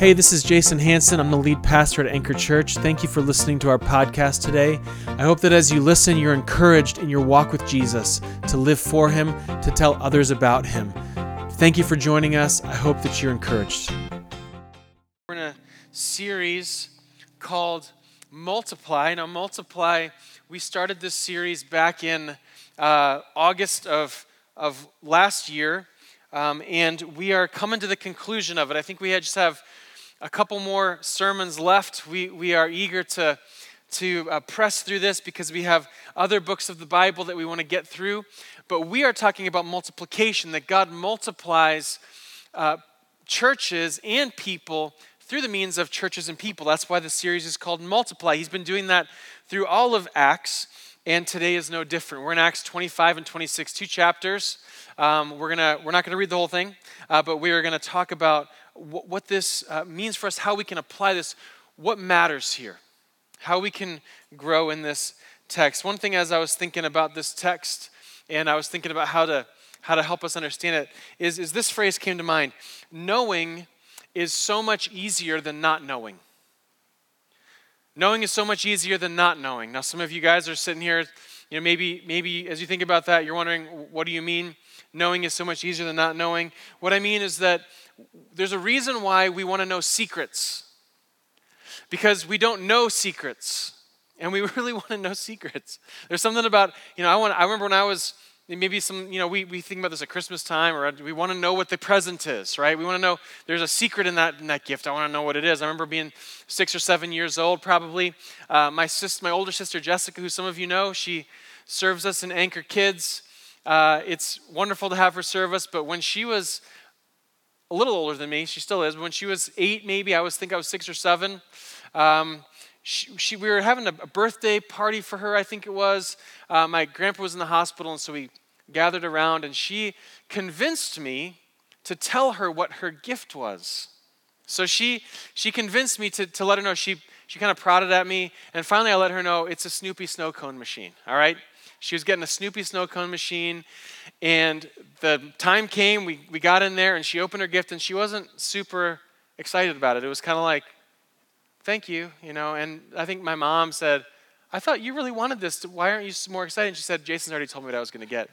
Hey, this is Jason Hanson. I'm the lead pastor at Anchor Church. Thank you for listening to our podcast today. I hope that as you listen, you're encouraged in your walk with Jesus to live for Him, to tell others about Him. Thank you for joining us. I hope that you're encouraged. We're in a series called Multiply. Now, Multiply, we started this series back in uh, August of, of last year. Um, and we are coming to the conclusion of it. I think we just have a couple more sermons left. We, we are eager to, to uh, press through this because we have other books of the Bible that we want to get through. But we are talking about multiplication, that God multiplies uh, churches and people through the means of churches and people. That's why the series is called Multiply. He's been doing that through all of Acts, and today is no different. We're in Acts 25 and 26, two chapters. Um, we're, gonna, we're not going to read the whole thing, uh, but we are going to talk about what, this uh, means for us, how we can apply this, what matters here, how we can grow in this text. One thing as I was thinking about this text and I was thinking about how to how to help us understand it is, is this phrase came to mind. Knowing is so much easier than not knowing. Knowing is so much easier than not knowing. Now, some of you guys are sitting here, you know, maybe, maybe as you think about that, you're wondering, what do you mean? Knowing is so much easier than not knowing. What I mean is that there's a reason why we want to know secrets. Because we don't know secrets. And we really want to know secrets. There's something about, you know, I want I remember when I was maybe some, you know, we, we think about this at Christmas time, or we want to know what the present is, right? We want to know there's a secret in that in that gift. I want to know what it is. I remember being six or seven years old, probably. Uh, my sister, my older sister Jessica, who some of you know, she serves us in Anchor Kids. Uh, it's wonderful to have her serve us, but when she was a little older than me. She still is. When she was eight, maybe I was think I was six or seven. Um, she, she, we were having a, a, birthday party for her. I think it was. Uh, my grandpa was in the hospital, and so we gathered around, and she convinced me to tell her what her gift was. So she she convinced me to, to let her know. She she kind of prodded at me, and finally I let her know it's a Snoopy snow cone machine. All right. She was getting a Snoopy snow cone machine, and the time came, we, we got in there, and she opened her gift, and she wasn't super excited about it. It was kind of like, thank you, you know. And I think my mom said, I thought you really wanted this. Why aren't you more excited? And she said, Jason's already told me what I was going to get.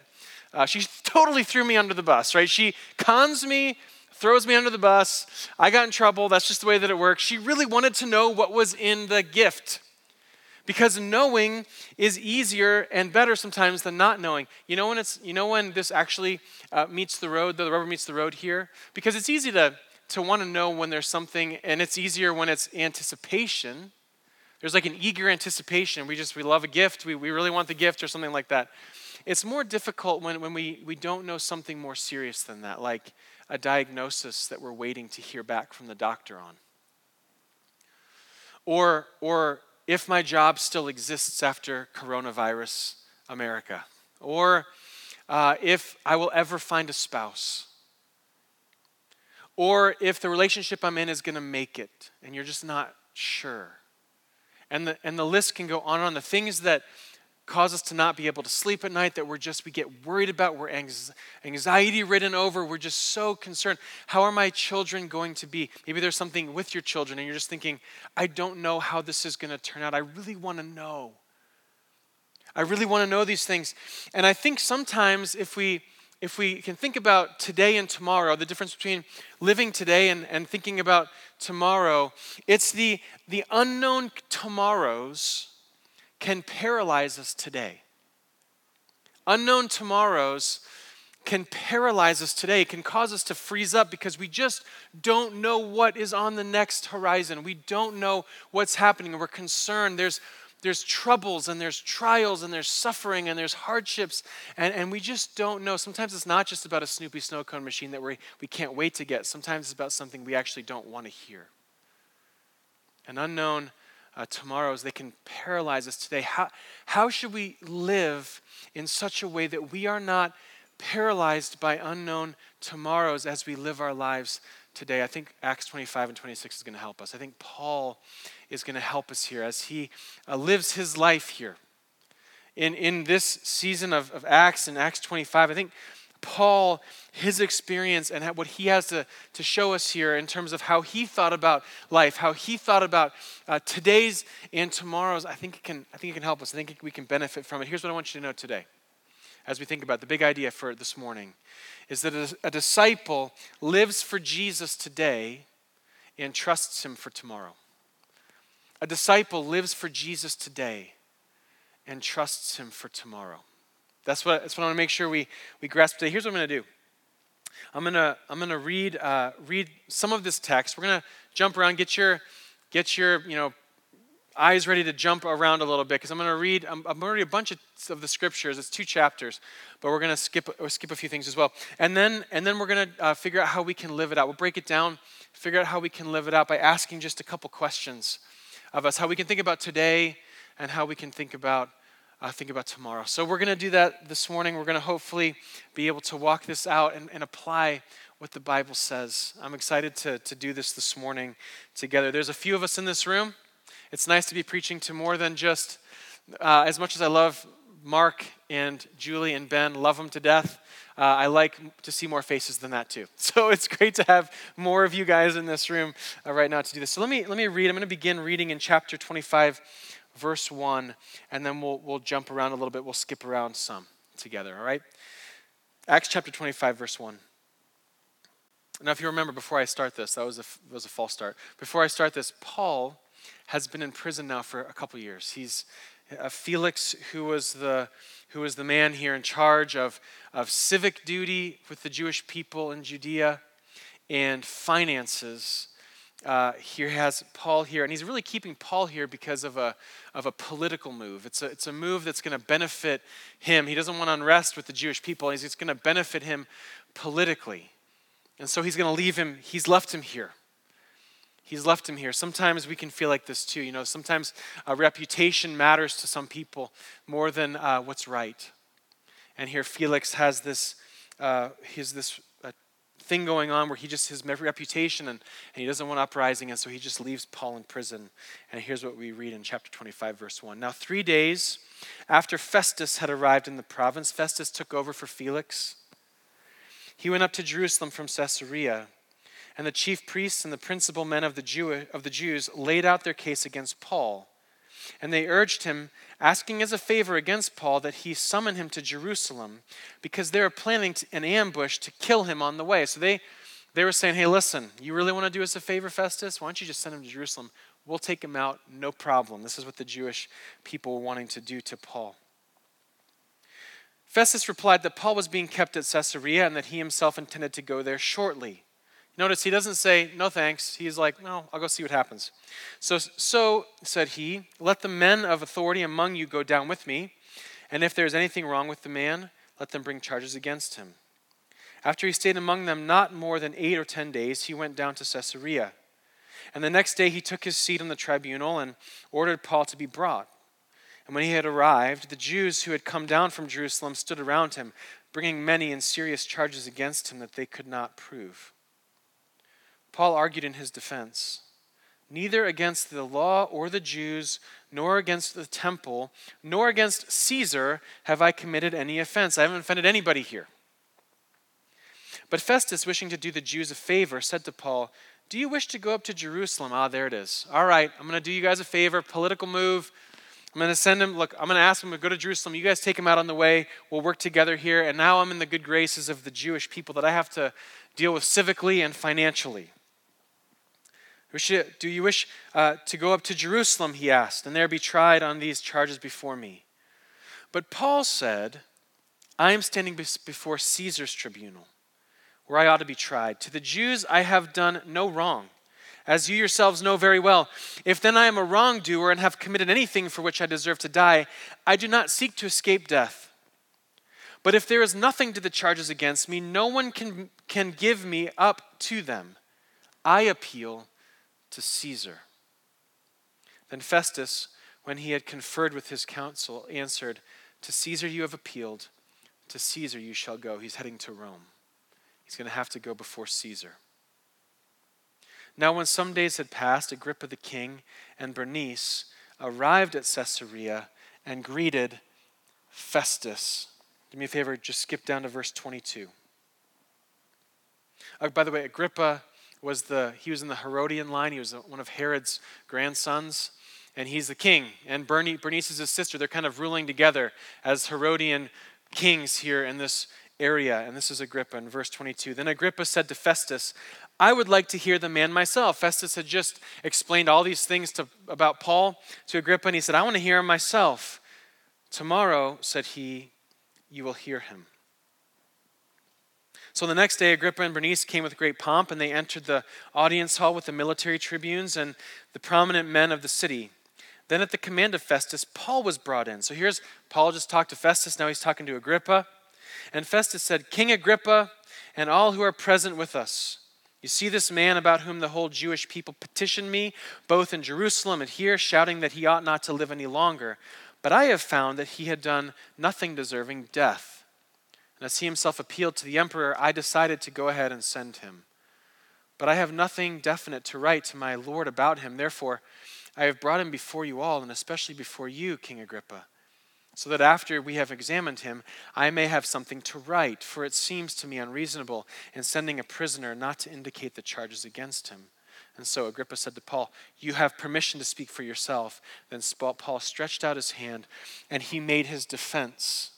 Uh, she totally threw me under the bus, right? She cons me, throws me under the bus. I got in trouble. That's just the way that it works. She really wanted to know what was in the gift because knowing is easier and better sometimes than not knowing. You know when it's you know when this actually uh, meets the road, the rubber meets the road here, because it's easy to to want to know when there's something, and it's easier when it's anticipation. There's like an eager anticipation. We just we love a gift. We we really want the gift or something like that. It's more difficult when, when we, we don't know something more serious than that, like a diagnosis that we're waiting to hear back from the doctor on. Or, or if my job still exists after coronavirus America, or uh, if I will ever find a spouse, or if the relationship I'm in is going to make it, and you're just not sure. And the, and the list can go on and on. The things that cause us to not be able to sleep at night, that we're just, we get worried about, we're anxiety ridden over, we're just so concerned. How are my children going to be? Maybe there's something with your children and you're just thinking, I don't know how this is going to turn out. I really want to know. I really want to know these things. And I think sometimes if we, if we can think about today and tomorrow, the difference between living today and, and thinking about tomorrow, it's the, the unknown tomorrows can paralyze us today. Unknown tomorrows can paralyze us today, can cause us to freeze up because we just don't know what is on the next horizon. We don't know what's happening. We're concerned. There's, there's troubles and there's trials and there's suffering and there's hardships, and, and we just don't know. Sometimes it's not just about a Snoopy snow cone machine that we, we can't wait to get, sometimes it's about something we actually don't want to hear. An unknown uh, tomorrows, they can paralyze us today. How, how should we live in such a way that we are not paralyzed by unknown tomorrows as we live our lives today? I think Acts 25 and 26 is going to help us. I think Paul is going to help us here as he uh, lives his life here. In, in this season of, of Acts, in Acts 25, I think Paul his experience and what he has to, to show us here in terms of how he thought about life, how he thought about uh, today's and tomorrow's. I think, it can, I think it can help us. I think we can benefit from it. Here's what I want you to know today as we think about the big idea for this morning is that a, a disciple lives for Jesus today and trusts him for tomorrow. A disciple lives for Jesus today and trusts him for tomorrow. That's what, that's what I want to make sure we, we grasp today. Here's what I'm going to do. I'm going to I'm going to read, uh, read some of this text. We're going to jump around, get your, get your you know, eyes ready to jump around a little bit because I'm going to read, I'm, I'm, going to read a bunch of, of the scriptures. It's two chapters, but we're going to skip, uh, skip a few things as well. And then, and then we're going to uh, figure out how we can live it out. We'll break it down, figure out how we can live it out by asking just a couple questions of us, how we can think about today and how we can think about uh, think about tomorrow. So we're going to do that this morning. We're going to hopefully be able to walk this out and, and apply what the Bible says. I'm excited to, to do this this morning together. There's a few of us in this room. It's nice to be preaching to more than just, uh, as much as I love Mark and Julie and Ben, love them to death. Uh, I like to see more faces than that too. So it's great to have more of you guys in this room uh, right now to do this. So let me let me read. I'm going to begin reading in chapter 25, verse 1, and then we'll, we'll jump around a little bit. We'll skip around some together, all right? Acts chapter 25, verse 1. Now, if you remember, before I start this, that was a, was a false start. Before I start this, Paul has been in prison now for a couple years. He's uh, Felix, who was the who was the man here in charge of, of civic duty with the Jewish people in Judea and finances uh, here has Paul here, and he's really keeping Paul here because of a, of a political move. It's a, it's a move that's going to benefit him. He doesn't want unrest with the Jewish people, it's going to benefit him politically. And so he's going to leave him, he's left him here. He's left him here. Sometimes we can feel like this too. You know, sometimes a reputation matters to some people more than uh, what's right. And here Felix has this, uh, he's this thing going on where he just, his reputation, and, and he doesn't want uprising, and so he just leaves Paul in prison. And here's what we read in chapter 25, verse 1. Now, three days after Festus had arrived in the province, Festus took over for Felix. He went up to Jerusalem from Caesarea, and the chief priests and the principal men of the, Jew, of the Jews laid out their case against Paul. And they urged him asking as a favor against Paul that he summon him to Jerusalem because they were planning to, an ambush to kill him on the way. So they, they were saying, hey, listen, you really want to do us a favor, Festus? Why don't you just send him to Jerusalem? We'll take him out, no problem. This is what the Jewish people were wanting to do to Paul. Festus replied that Paul was being kept at Caesarea and that he himself intended to go there shortly. Notice he doesn't say, no thanks. He's like, no, I'll go see what happens. So, so, said he, let the men of authority among you go down with me, and if there is anything wrong with the man, let them bring charges against him. After he stayed among them not more than eight or ten days, he went down to Caesarea. And the next day he took his seat on the tribunal and ordered Paul to be brought. And when he had arrived, the Jews who had come down from Jerusalem stood around him, bringing many and serious charges against him that they could not prove. Paul argued in his defense Neither against the law or the Jews, nor against the temple, nor against Caesar have I committed any offense. I haven't offended anybody here. But Festus, wishing to do the Jews a favor, said to Paul, Do you wish to go up to Jerusalem? Ah, there it is. All right, I'm going to do you guys a favor, political move. I'm going to send him, look, I'm going to ask him to go to Jerusalem. You guys take him out on the way. We'll work together here. And now I'm in the good graces of the Jewish people that I have to deal with civically and financially. Do you wish uh, to go up to Jerusalem? He asked, and there be tried on these charges before me. But Paul said, I am standing before Caesar's tribunal, where I ought to be tried. To the Jews I have done no wrong, as you yourselves know very well. If then I am a wrongdoer and have committed anything for which I deserve to die, I do not seek to escape death. But if there is nothing to the charges against me, no one can, can give me up to them. I appeal to Caesar. Then Festus, when he had conferred with his council, answered, To Caesar you have appealed, to Caesar you shall go. He's heading to Rome. He's going to have to go before Caesar. Now, when some days had passed, Agrippa the king and Bernice arrived at Caesarea and greeted Festus. Do me a favor, just skip down to verse 22. Uh, by the way, Agrippa was the he was in the Herodian line. He was one of Herod's grandsons, and he's the king. And Bernice is his sister. They're kind of ruling together as Herodian kings here in this area. And this is Agrippa in verse 22. Then Agrippa said to Festus, I would like to hear the man myself. Festus had just explained all these things to, about Paul to Agrippa, and he said, I want to hear him myself. Tomorrow, said he, you will hear him. So the next day, Agrippa and Bernice came with great pomp, and they entered the audience hall with the military tribunes and the prominent men of the city. Then, at the command of Festus, Paul was brought in. So here's Paul just talked to Festus, now he's talking to Agrippa. And Festus said, King Agrippa, and all who are present with us, you see this man about whom the whole Jewish people petitioned me, both in Jerusalem and here, shouting that he ought not to live any longer. But I have found that he had done nothing deserving death. And as he himself appealed to the emperor, I decided to go ahead and send him. But I have nothing definite to write to my Lord about him. Therefore, I have brought him before you all, and especially before you, King Agrippa so that after we have examined him, I may have something to write, for it seems to me unreasonable in sending a prisoner not to indicate the charges against him. And so Agrippa said to Paul, You have permission to speak for yourself. Then Paul stretched out his hand and he made his defense.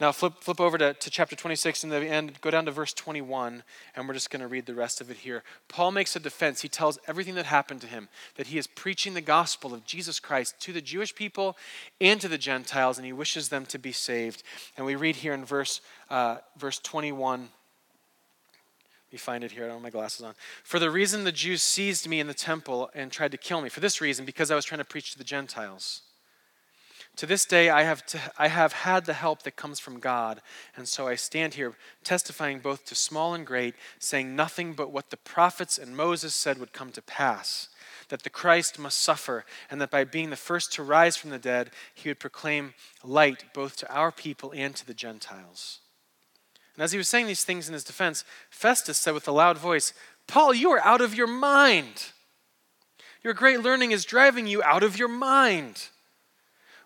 Now, flip, flip over to, to chapter 26 in the end, go down to verse 21, and we're just going to read the rest of it here. Paul makes a defense. He tells everything that happened to him, that he is preaching the gospel of Jesus Christ to the Jewish people and to the Gentiles, and he wishes them to be saved. And we read here in verse, uh, verse 21. Let me find it here. I don't have my glasses on. For the reason the Jews seized me in the temple and tried to kill me, for this reason, because I was trying to preach to the Gentiles. To this day, I have, to, I have had the help that comes from God, and so I stand here testifying both to small and great, saying nothing but what the prophets and Moses said would come to pass that the Christ must suffer, and that by being the first to rise from the dead, he would proclaim light both to our people and to the Gentiles. And as he was saying these things in his defense, Festus said with a loud voice, Paul, you are out of your mind. Your great learning is driving you out of your mind.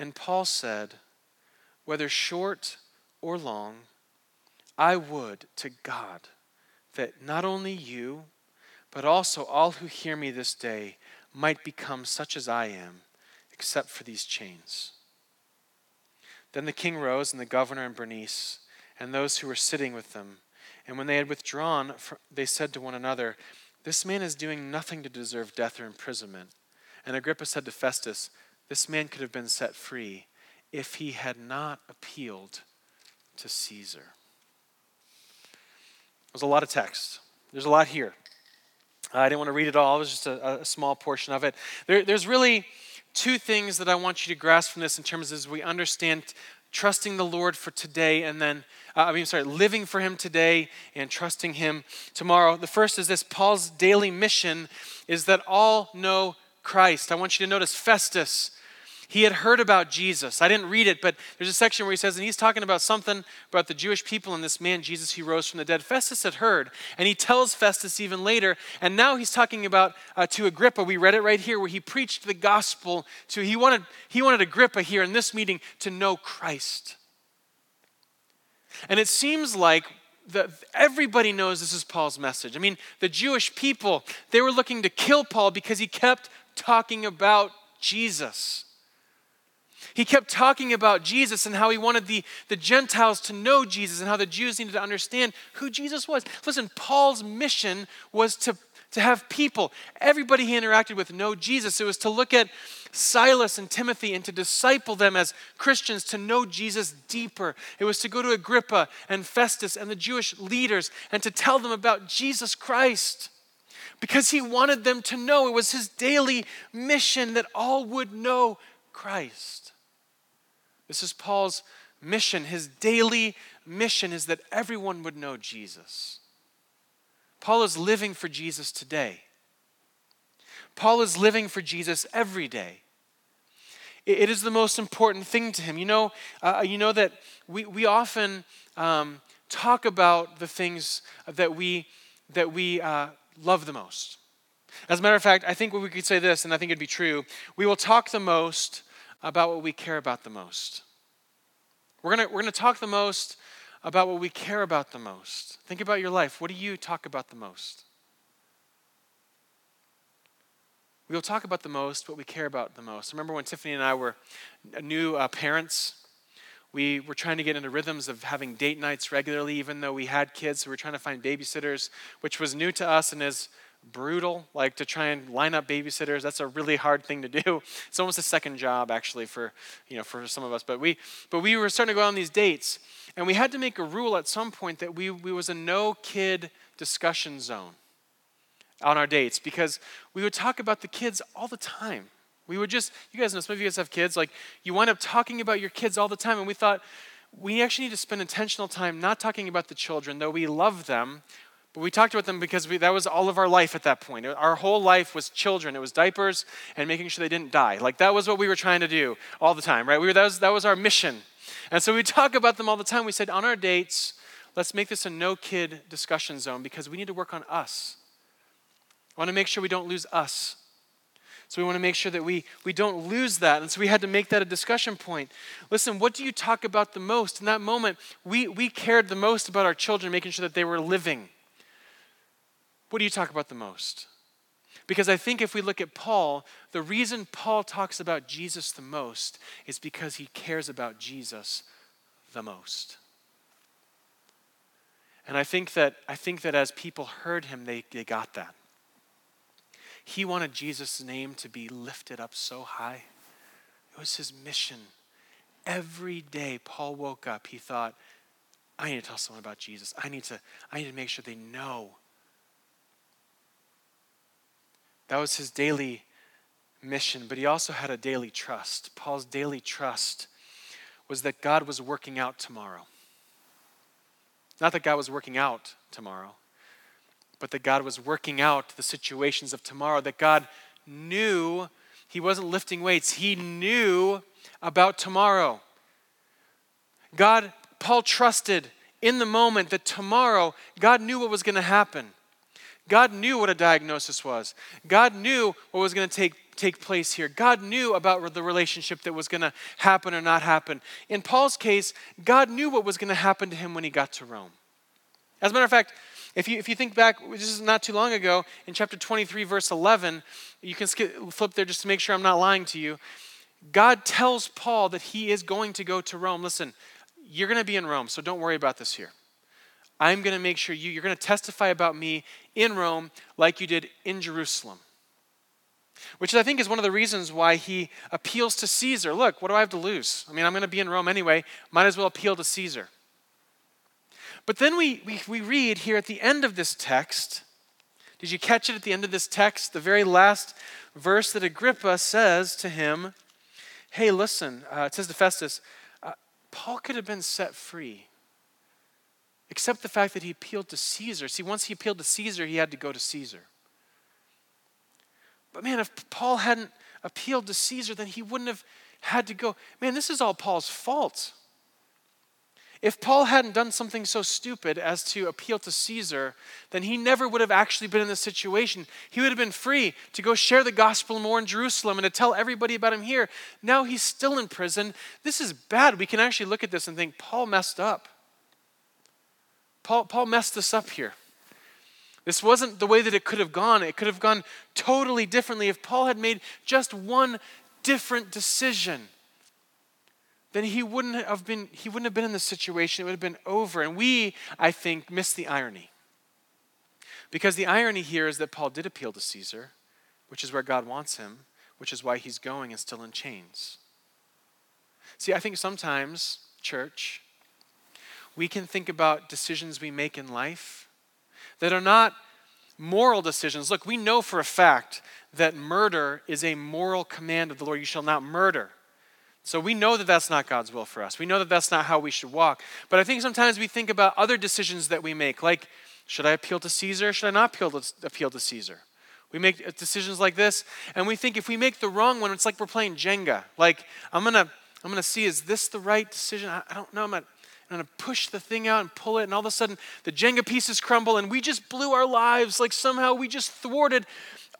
And Paul said, Whether short or long, I would to God that not only you, but also all who hear me this day might become such as I am, except for these chains. Then the king rose, and the governor and Bernice, and those who were sitting with them. And when they had withdrawn, they said to one another, This man is doing nothing to deserve death or imprisonment. And Agrippa said to Festus, this man could have been set free if he had not appealed to Caesar. There's a lot of text. There's a lot here. I didn't want to read it all. It was just a, a small portion of it. There, there's really two things that I want you to grasp from this in terms of as we understand trusting the Lord for today and then, uh, I mean, sorry, living for Him today and trusting Him tomorrow. The first is this Paul's daily mission is that all know Christ. I want you to notice Festus he had heard about Jesus. I didn't read it, but there's a section where he says, and he's talking about something about the Jewish people and this man, Jesus, who rose from the dead. Festus had heard, and he tells Festus even later, and now he's talking about uh, to Agrippa. We read it right here where he preached the gospel to, he wanted, he wanted Agrippa here in this meeting to know Christ. And it seems like the, everybody knows this is Paul's message. I mean, the Jewish people, they were looking to kill Paul because he kept talking about Jesus. He kept talking about Jesus and how he wanted the, the Gentiles to know Jesus and how the Jews needed to understand who Jesus was. Listen, Paul's mission was to, to have people, everybody he interacted with, know Jesus. It was to look at Silas and Timothy and to disciple them as Christians to know Jesus deeper. It was to go to Agrippa and Festus and the Jewish leaders and to tell them about Jesus Christ because he wanted them to know. It was his daily mission that all would know Christ. This is Paul's mission, his daily mission is that everyone would know Jesus. Paul is living for Jesus today. Paul is living for Jesus every day. It is the most important thing to him. You know, uh, you know that we, we often um, talk about the things that we, that we uh, love the most. As a matter of fact, I think we could say this, and I think it'd be true. We will talk the most about what we care about the most. We're going we're going to talk the most about what we care about the most. Think about your life. What do you talk about the most? We will talk about the most what we care about the most. Remember when Tiffany and I were new uh, parents? We were trying to get into rhythms of having date nights regularly, even though we had kids. So we were trying to find babysitters, which was new to us and is brutal. Like to try and line up babysitters, that's a really hard thing to do. It's almost a second job, actually, for you know for some of us. But we but we were starting to go on these dates, and we had to make a rule at some point that we, we was a no kid discussion zone on our dates because we would talk about the kids all the time. We would just, you guys know, some of you guys have kids, like you wind up talking about your kids all the time. And we thought we actually need to spend intentional time not talking about the children, though we love them. But we talked about them because we, that was all of our life at that point. Our whole life was children. It was diapers and making sure they didn't die. Like that was what we were trying to do all the time, right? We were, that, was, that was our mission. And so we talk about them all the time. We said on our dates, let's make this a no kid discussion zone because we need to work on us. I want to make sure we don't lose us. So we want to make sure that we, we don't lose that. And so we had to make that a discussion point. Listen, what do you talk about the most? In that moment, we, we cared the most about our children, making sure that they were living. What do you talk about the most? Because I think if we look at Paul, the reason Paul talks about Jesus the most is because he cares about Jesus the most. And I think that, I think that as people heard him, they, they got that. He wanted Jesus' name to be lifted up so high. It was his mission. Every day Paul woke up, he thought, I need to tell someone about Jesus. I need to, I need to make sure they know That was his daily mission, but he also had a daily trust. Paul's daily trust was that God was working out tomorrow. Not that God was working out tomorrow, but that God was working out the situations of tomorrow, that God knew he wasn't lifting weights, he knew about tomorrow. God, Paul trusted in the moment that tomorrow God knew what was going to happen. God knew what a diagnosis was. God knew what was going to take, take place here. God knew about the relationship that was going to happen or not happen. In Paul's case, God knew what was going to happen to him when he got to Rome. As a matter of fact, if you, if you think back, this is not too long ago, in chapter 23, verse 11, you can skip, flip there just to make sure I'm not lying to you. God tells Paul that he is going to go to Rome. Listen, you're going to be in Rome, so don't worry about this here. I'm going to make sure you, you're going to testify about me in Rome like you did in Jerusalem. Which I think is one of the reasons why he appeals to Caesar. Look, what do I have to lose? I mean, I'm going to be in Rome anyway. Might as well appeal to Caesar. But then we, we, we read here at the end of this text. Did you catch it at the end of this text? The very last verse that Agrippa says to him Hey, listen, uh, it says to Festus, uh, Paul could have been set free except the fact that he appealed to Caesar. See, once he appealed to Caesar, he had to go to Caesar. But man, if Paul hadn't appealed to Caesar, then he wouldn't have had to go. Man, this is all Paul's fault. If Paul hadn't done something so stupid as to appeal to Caesar, then he never would have actually been in this situation. He would have been free to go share the gospel more in Jerusalem and to tell everybody about him here. Now he's still in prison. This is bad. We can actually look at this and think Paul messed up. Paul, Paul messed this up here. This wasn't the way that it could have gone. It could have gone totally differently if Paul had made just one different decision. Then he wouldn't have been he wouldn't have been in this situation. It would have been over. And we, I think, miss the irony. Because the irony here is that Paul did appeal to Caesar, which is where God wants him, which is why he's going and still in chains. See, I think sometimes, church, we can think about decisions we make in life that are not moral decisions. Look, we know for a fact that murder is a moral command of the Lord. You shall not murder. So we know that that's not God's will for us. We know that that's not how we should walk. But I think sometimes we think about other decisions that we make, like should I appeal to Caesar? Should I not appeal to, appeal to Caesar? We make uh, decisions like this, and we think if we make the wrong one, it's like we're playing Jenga. Like I'm gonna, I'm gonna see is this the right decision? I, I don't know. I'm I'm gonna push the thing out and pull it, and all of a sudden the Jenga pieces crumble, and we just blew our lives. Like somehow we just thwarted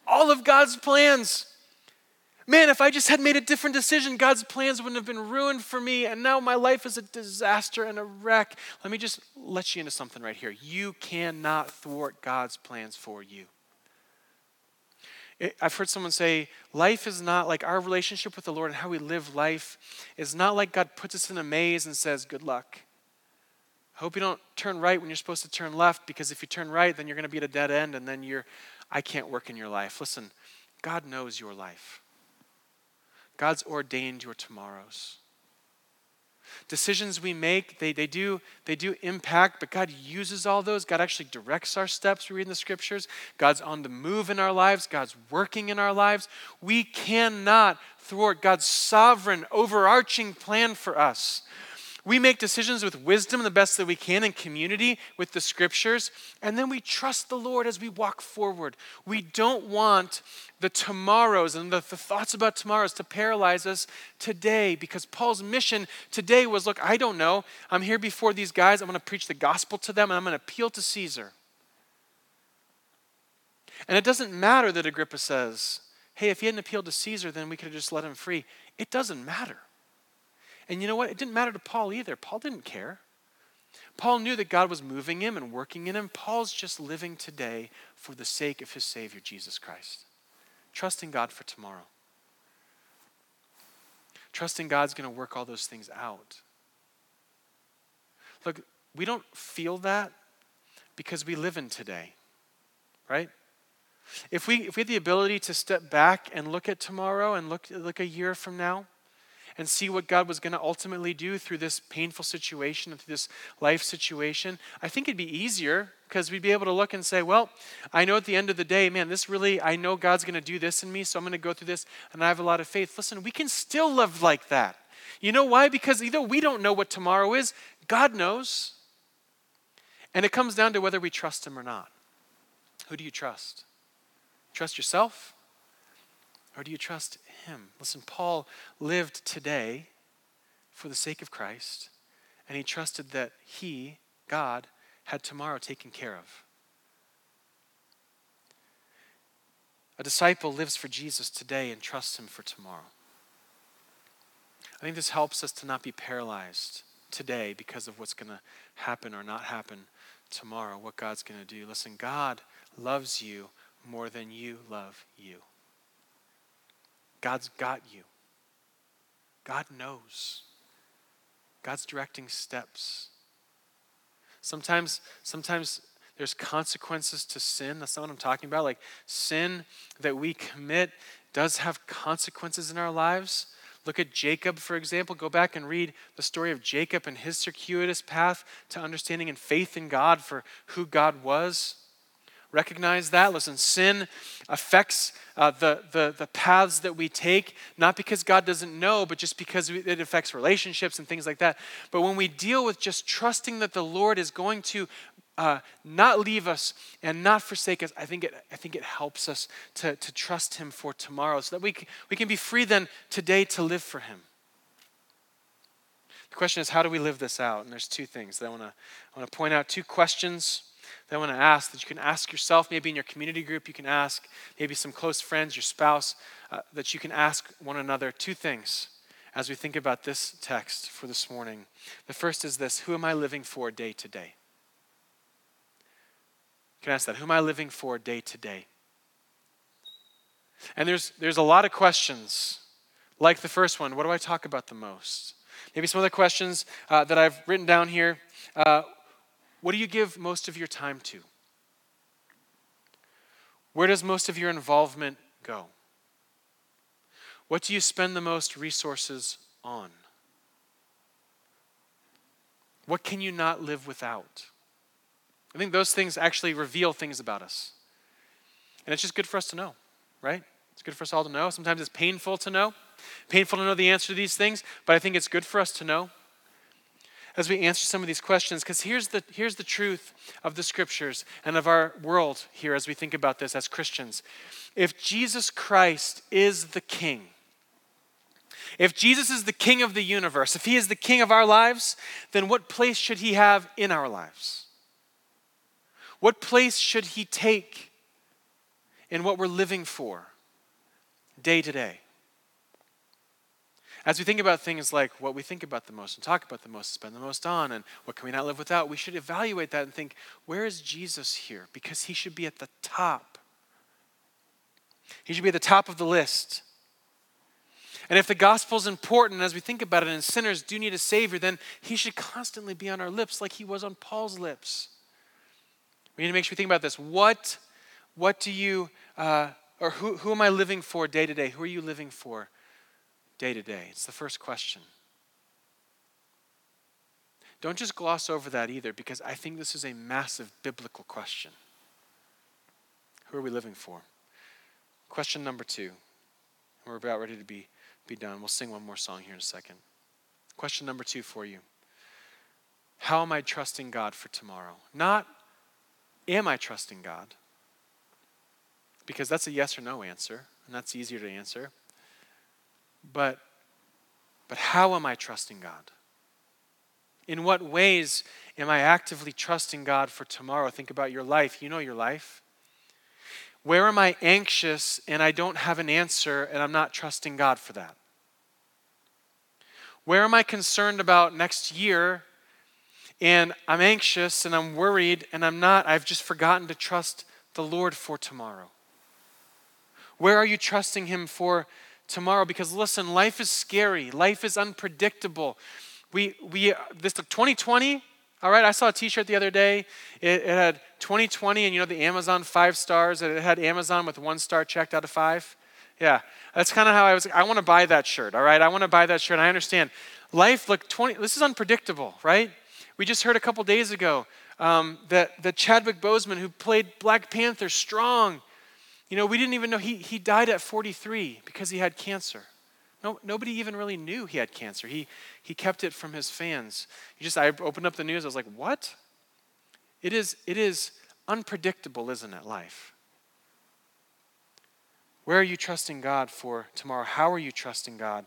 all of God's plans. Man, if I just had made a different decision, God's plans wouldn't have been ruined for me, and now my life is a disaster and a wreck. Let me just let you into something right here. You cannot thwart God's plans for you. I've heard someone say, life is not like our relationship with the Lord and how we live life is not like God puts us in a maze and says, Good luck. I hope you don't turn right when you're supposed to turn left because if you turn right, then you're going to be at a dead end and then you're, I can't work in your life. Listen, God knows your life. God's ordained your tomorrows. Decisions we make, they, they, do, they do impact, but God uses all those. God actually directs our steps. We read in the scriptures. God's on the move in our lives, God's working in our lives. We cannot thwart God's sovereign, overarching plan for us. We make decisions with wisdom the best that we can in community with the scriptures, and then we trust the Lord as we walk forward. We don't want the tomorrows and the, the, thoughts about tomorrows to paralyze us today because Paul's mission today was look, I don't know. I'm here before these guys. I'm going to preach the gospel to them, and I'm going to appeal to Caesar. And it doesn't matter that Agrippa says, hey, if he hadn't appealed to Caesar, then we could have just let him free. It doesn't matter. And you know what? It didn't matter to Paul either. Paul didn't care. Paul knew that God was moving him and working in him. Paul's just living today for the sake of his Savior, Jesus Christ. Trusting God for tomorrow. Trusting God's going to work all those things out. Look, we don't feel that because we live in today, right? If we, if we had the ability to step back and look at tomorrow and look, look a year from now, and see what God was going to ultimately do through this painful situation and through this life situation, I think it'd be easier because we'd be able to look and say, well, I know at the end of the day, man, this really, I know God's going to do this in me, so I'm going to go through this, and I have a lot of faith. Listen, we can still live like that. You know why? Because either we don't know what tomorrow is, God knows. And it comes down to whether we trust Him or not. Who do you trust? Trust yourself? Or do you trust Him? Listen, Paul lived today for the sake of Christ, and he trusted that He, God, had tomorrow taken care of. A disciple lives for Jesus today and trusts Him for tomorrow. I think this helps us to not be paralyzed today because of what's going to happen or not happen tomorrow, what God's going to do. Listen, God loves you more than you love you. God's got you. God knows. God's directing steps. Sometimes, sometimes there's consequences to sin. That's not what I'm talking about. Like sin that we commit does have consequences in our lives. Look at Jacob, for example. Go back and read the story of Jacob and his circuitous path to understanding and faith in God for who God was. Recognize that. Listen, sin affects uh, the, the, the paths that we take, not because God doesn't know, but just because it affects relationships and things like that. But when we deal with just trusting that the Lord is going to uh, not leave us and not forsake us, I think it, I think it helps us to, to trust Him for tomorrow so that we, we can be free then today to live for Him. The question is, how do we live this out? And there's two things that I want to I want to point out two questions that I want to ask that you can ask yourself, maybe in your community group, you can ask maybe some close friends, your spouse, uh, that you can ask one another two things as we think about this text for this morning. The first is this Who am I living for day to day? You can ask that. Who am I living for day to day? And there's, there's a lot of questions, like the first one what do I talk about the most? Maybe some other questions uh, that I've written down here. Uh, what do you give most of your time to? Where does most of your involvement go? What do you spend the most resources on? What can you not live without? I think those things actually reveal things about us. And it's just good for us to know, right? It's good for us all to know. Sometimes it's painful to know. Painful to know the answer to these things, but I think it's good for us to know as we answer some of these questions because here's the, here's the truth of the scriptures and of our world here as we think about this as Christians. If Jesus Christ is the King, if Jesus is the King of the universe, if He is the King of our lives, then what place should He have in our lives? What place should He take in what we're living for day to day? As we think about things like what we think about the most and talk about the most, and spend the most on, and what can we not live without, we should evaluate that and think, where is Jesus here? Because he should be at the top. He should be at the top of the list. And if the gospel is important, as we think about it, and sinners do need a Savior, then he should constantly be on our lips like he was on Paul's lips. We need to make sure we think about this. What, what do you, uh, or who, who am I living for day to day? Who are you living for? Day to day? It's the first question. Don't just gloss over that either, because I think this is a massive biblical question. Who are we living for? Question number two. We're about ready to be, be done. We'll sing one more song here in a second. Question number two for you How am I trusting God for tomorrow? Not, am I trusting God? Because that's a yes or no answer, and that's easier to answer. But, but how am I trusting God? In what ways am I actively trusting God for tomorrow? Think about your life. You know your life. Where am I anxious and I don't have an answer and I'm not trusting God for that? Where am I concerned about next year and I'm anxious and I'm worried and I'm not, I've just forgotten to trust the Lord for tomorrow? Where are you trusting Him for tomorrow because listen, life is scary, life is unpredictable. We, we, this 2020, all right, I saw a t shirt the other day. It, it, had 2020 and you know the Amazon five stars, and it had Amazon with one star checked out of five. Yeah, that's kind of how I was. I want to buy that shirt, all right? I want to buy that shirt. I understand. Life, look, 20, this is unpredictable, right? We just heard a couple days ago um, that, that Chadwick Boseman, who played Black Panther, strong, you know, we didn't even know he, he died at 43 because he had cancer. No, nobody even really knew he had cancer. He, he kept it from his fans. He just, I opened up the news, I was like, what? It is, it is unpredictable, isn't it, life? Where are you trusting God for tomorrow? How are you trusting God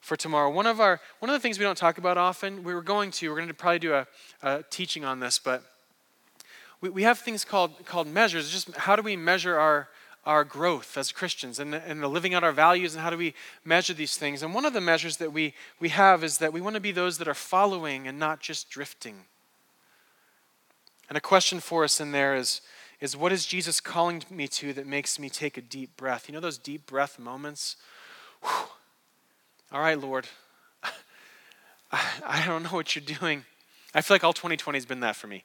for tomorrow? One of our one of the things we don't talk about often, we were going to, we're going to probably do a, a teaching on this, but we, we have things called called measures. Just how do we measure our our growth as Christians and, and living out our values and how do we measure these things. And one of the measures that we, we have is that we want to be those that are following and not just drifting. And a question for us in there is, is what is Jesus calling me to that makes me take a deep breath? You know those deep breath moments? Whew. All right, Lord, I don't know what you're doing. I feel like all 2020 has been that for me.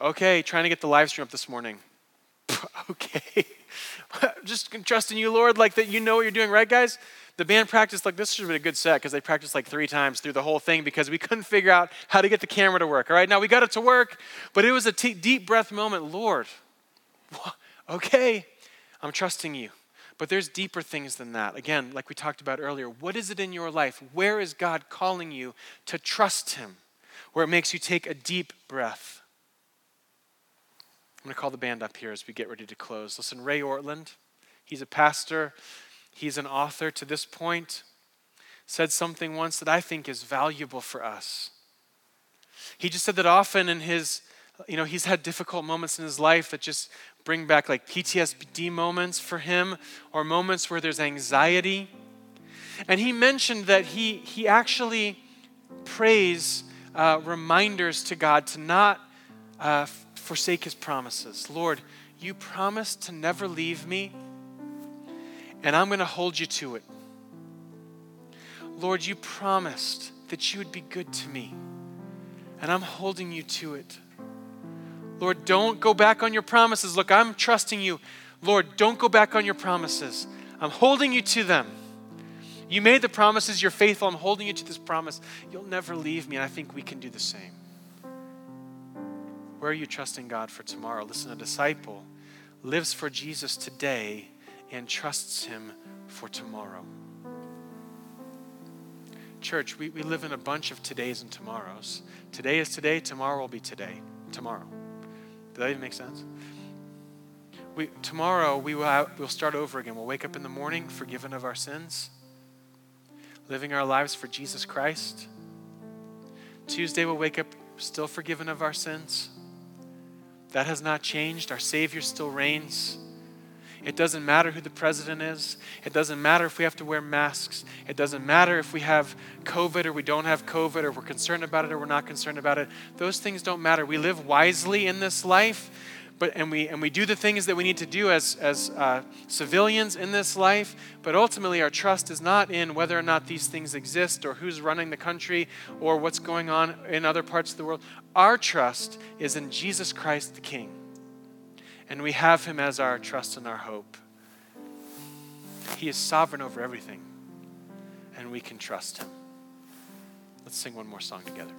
Okay, trying to get the live stream up this morning. okay. Just trusting you, Lord, like that you know what you're doing, right, guys? The band practiced like this should have been a good set because they practiced like three times through the whole thing because we couldn't figure out how to get the camera to work. All right, now we got it to work, but it was a t- deep breath moment. Lord, okay, I'm trusting you. But there's deeper things than that. Again, like we talked about earlier, what is it in your life? Where is God calling you to trust Him? Where it makes you take a deep breath. I'm going to call the band up here as we get ready to close. Listen, Ray Ortlund, he's a pastor, he's an author to this point, said something once that I think is valuable for us. He just said that often in his, you know, he's had difficult moments in his life that just bring back like PTSD moments for him or moments where there's anxiety. And he mentioned that he, he actually prays uh, reminders to God to not uh, forsake his promises. Lord, you promised to never leave me, and I'm going to hold you to it. Lord, you promised that you would be good to me, and I'm holding you to it. Lord, don't go back on your promises. Look, I'm trusting you. Lord, don't go back on your promises. I'm holding you to them. You made the promises, you're faithful. I'm holding you to this promise. You'll never leave me, and I think we can do the same. Where are you trusting God for tomorrow? Listen, a disciple lives for Jesus today and trusts Him for tomorrow. church, we, we live in a bunch of todays and tomorrows. Today is today, tomorrow will be today, tomorrow. Does that even make sense? We, tomorrow, we will have, we'll start over again. We'll wake up in the morning, forgiven of our sins, living our lives for Jesus Christ. Tuesday, we'll wake up still forgiven of our sins. That has not changed. Our Savior still reigns. It doesn't matter who the president is. It doesn't matter if we have to wear masks. It doesn't matter if we have COVID or we don't have COVID or we're concerned about it or we're not concerned about it. Those things don't matter. We live wisely in this life, but and we and we do the things that we need to do as as uh, civilians in this life. But ultimately, our trust is not in whether or not these things exist or who's running the country or what's going on in other parts of the world. Our trust is in Jesus Christ, the King and we have him as our trust and our hope. He is sovereign over everything, and we can trust him. Let's sing one more song together.